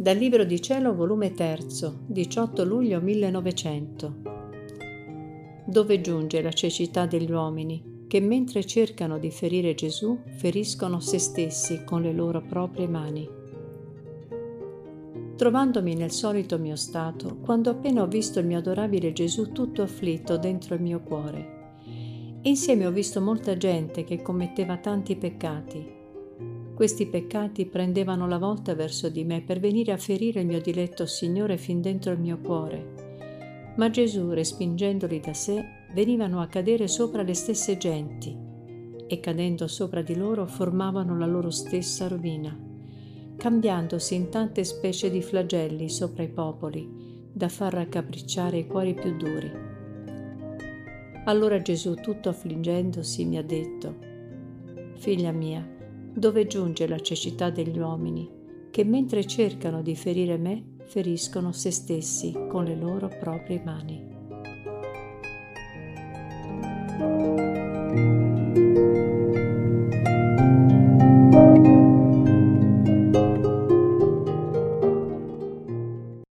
Dal Libro di Cielo, volume 3, 18 luglio 1900. Dove giunge la cecità degli uomini, che mentre cercano di ferire Gesù, feriscono se stessi con le loro proprie mani. Trovandomi nel solito mio stato, quando appena ho visto il mio adorabile Gesù tutto afflitto dentro il mio cuore, insieme ho visto molta gente che commetteva tanti peccati, questi peccati prendevano la volta verso di me per venire a ferire il mio diletto Signore fin dentro il mio cuore. Ma Gesù, respingendoli da sé, venivano a cadere sopra le stesse genti e cadendo sopra di loro formavano la loro stessa rovina, cambiandosi in tante specie di flagelli sopra i popoli, da far raccapricciare i cuori più duri. Allora Gesù, tutto affliggendosi, mi ha detto, Figlia mia, dove giunge la cecità degli uomini, che mentre cercano di ferire me, feriscono se stessi con le loro proprie mani.